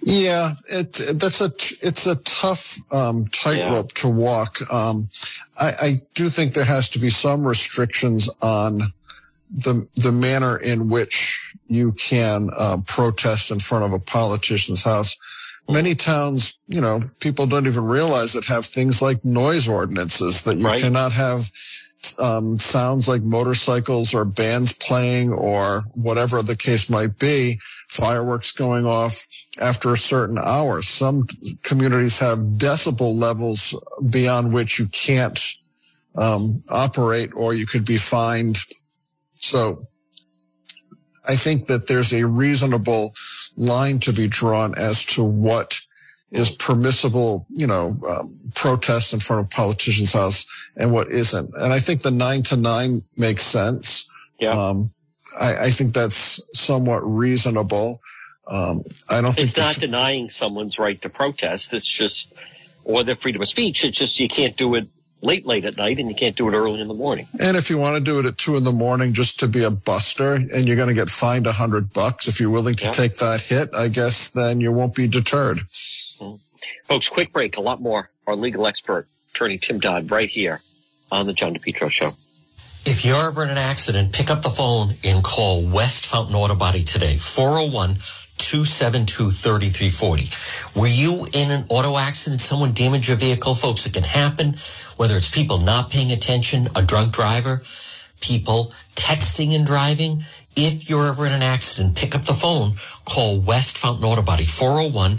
Yeah, it, that's a it's a tough um, tightrope yeah. to walk. Um, I, I, do think there has to be some restrictions on the the manner in which you can uh, protest in front of a politician's house. Many towns, you know, people don't even realize that have things like noise ordinances that you Right. cannot have um, sounds like motorcycles or bands playing or whatever the case might be, fireworks going off after a certain hour. Some communities have decibel levels beyond which you can't um, operate or you could be fined. So I think that there's a reasonable line to be drawn as to what is permissible, you know, um, protests in front of politicians' house and what isn't. And I think the nine to nine makes sense. Yeah. Um, I, I think that's somewhat reasonable. Um, I don't think It's not denying someone's right to protest. It's just, or their freedom of speech. It's just you can't do it late, late at night and you can't do it early in the morning. And if you want to do it at two in the morning just to be a buster and you're going to get fined a hundred bucks, if you're willing to Yeah. take that hit, I guess then you won't be deterred. Mm-hmm. Folks, quick break. A lot more. Our legal expert, attorney Tim Dodd, right here on the John DePetro Show. If you're ever in an accident, pick up the phone and call West Fountain Auto Body today, 401 272 3340. Were you in an auto accident? Someone damaged your vehicle? Folks, it can happen, whether it's people not paying attention, a drunk driver, people texting and driving. If you're ever in an accident, pick up the phone, call West Fountain Auto Body, 401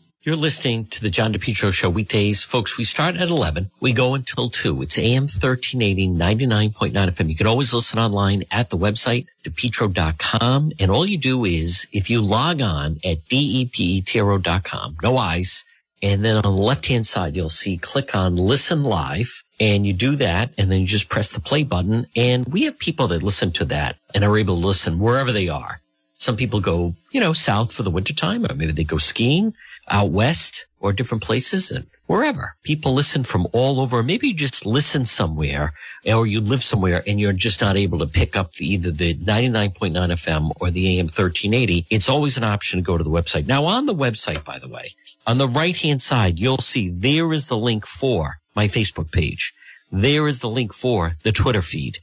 You're listening to the John DePetro Show weekdays. Folks, we start at 11. We go until 2. It's AM 1380, 99.9 FM. You can always listen online at the website, depetro.com. And all you do is, if you log on at depetro.com, no eyes, and then on the left-hand side, you'll see click on listen live and you do that and then you just press the play button. And we have people that listen to that and are able to listen wherever they are. Some people go, you know, south for the wintertime or maybe they go skiing out west or different places and wherever people listen from all over. Maybe you just listen somewhere or you live somewhere and you're just not able to pick up the, either the 99.9 FM or the AM 1380. It's always an option to go to the website. Now on the website, by the way, on the right hand side, you'll see there is the link for my Facebook page. There is the link for the Twitter feed.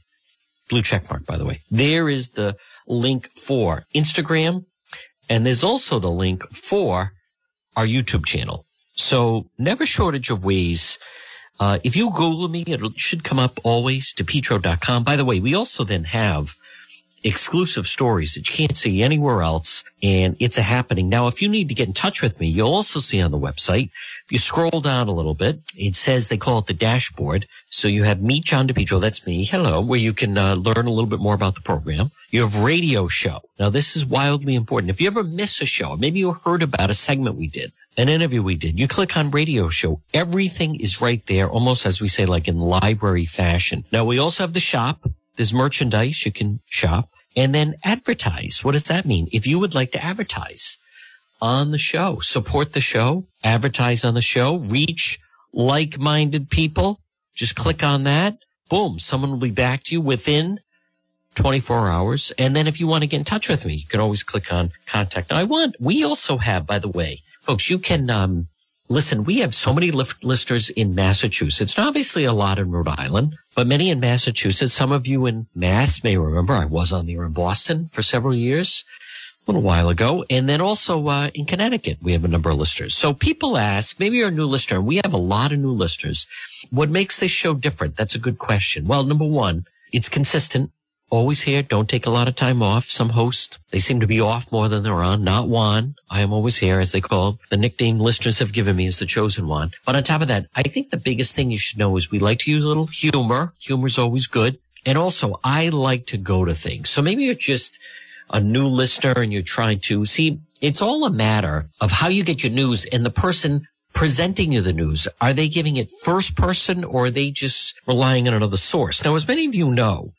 Blue check mark, by the way. There is the link for Instagram. And there's also the link for our YouTube channel. So never shortage of ways. Uh, if you Google me, it should come up always to petro.com. By the way, we also then have exclusive stories that you can't see anywhere else. And it's a happening. Now, if you need to get in touch with me, you'll also see on the website, if you scroll down a little bit, it says they call it the dashboard. So you have Meet John DePetro. That's me. Hello, where you can uh, learn a little bit more about the program. You have radio show. Now, this is wildly important. If you ever miss a show, maybe you heard about a segment we did, an interview we did, you click on radio show. Everything is right there, almost as we say, like in library fashion. Now, we also have the shop. There's merchandise you can shop and then advertise. What does that mean? If you would like to advertise on the show, support the show, advertise on the show, reach like-minded people, just click on that. Boom. Someone will be back to you within 24 hours. And then if you want to get in touch with me, you can always click on contact. I want, we also have, by the way, folks, you can, um, listen, we have so many listeners in Massachusetts, and obviously a lot in Rhode Island, but many in Massachusetts. Some of you in Mass may remember I was on the air in Boston for several years, a little while ago. And then also, uh, in Connecticut, we have a number of listeners. So people ask, maybe you're a new listener, and we have a lot of new listeners. What makes this show different? That's a good question. Well, number one, it's consistent. Always here. Don't take a lot of time off. Some hosts, they seem to be off more than they're on. Not Juan. I am always here, as they call him. The nickname listeners have given me is the chosen one. But on top of that, I think the biggest thing you should know is we like to use a little humor. Humor's always good. And also, I like to go to things. So maybe you're just a new listener and you're trying to see, it's all a matter of how you get your news and the person presenting you the news. Are they giving it first person or are they just relying on another source? Now, as many of you know,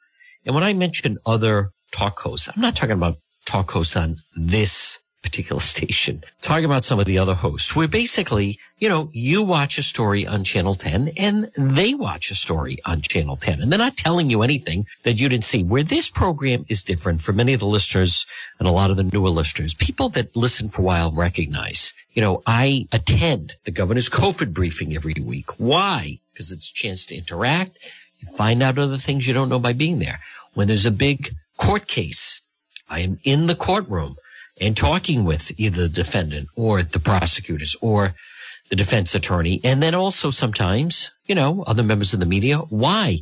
and when I mention other talk hosts, I'm not talking about talk hosts on this particular station, talking about some of the other hosts where basically, you know, you watch a story on channel 10 and they watch a story on channel 10 and they're not telling you anything that you didn't see where this program is different for many of the listeners and a lot of the newer listeners, people that listen for a while recognize, you know, I attend the governor's COVID briefing every week. Why? Because it's a chance to interact. You find out other things you don't know by being there. When there's a big court case, I am in the courtroom and talking with either the defendant or the prosecutors or the defense attorney. And then also sometimes, you know, other members of the media. Why?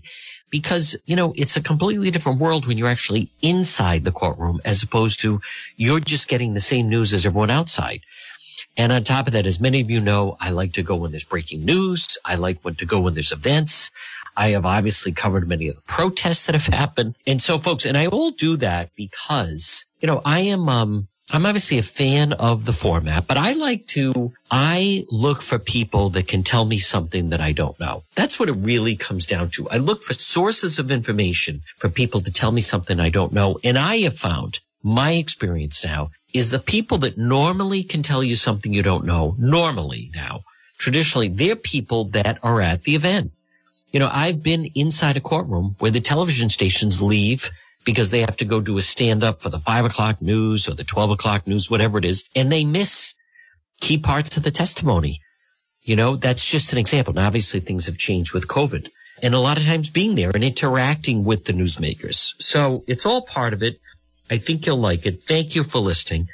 Because, you know, it's a completely different world when you're actually inside the courtroom as opposed to you're just getting the same news as everyone outside. And on top of that, as many of you know, I like to go when there's breaking news. I like when to go when there's events. I have obviously covered many of the protests that have happened. And so folks, and I all do that because, you know, I am, um, I'm obviously a fan of the format, but I like to, I look for people that can tell me something that I don't know. That's what it really comes down to. I look for sources of information for people to tell me something I don't know. And I have found my experience now is the people that normally can tell you something you don't know, normally now, traditionally, they're people that are at the event. You know, I've been inside a courtroom where the television stations leave because they have to go do a stand up for the five o'clock news or the 12 o'clock news, whatever it is. And they miss key parts of the testimony. You know, that's just an example. Now, obviously things have changed with COVID and a lot of times being there and interacting with the newsmakers. So it's all part of it. I think you'll like it. Thank you for listening.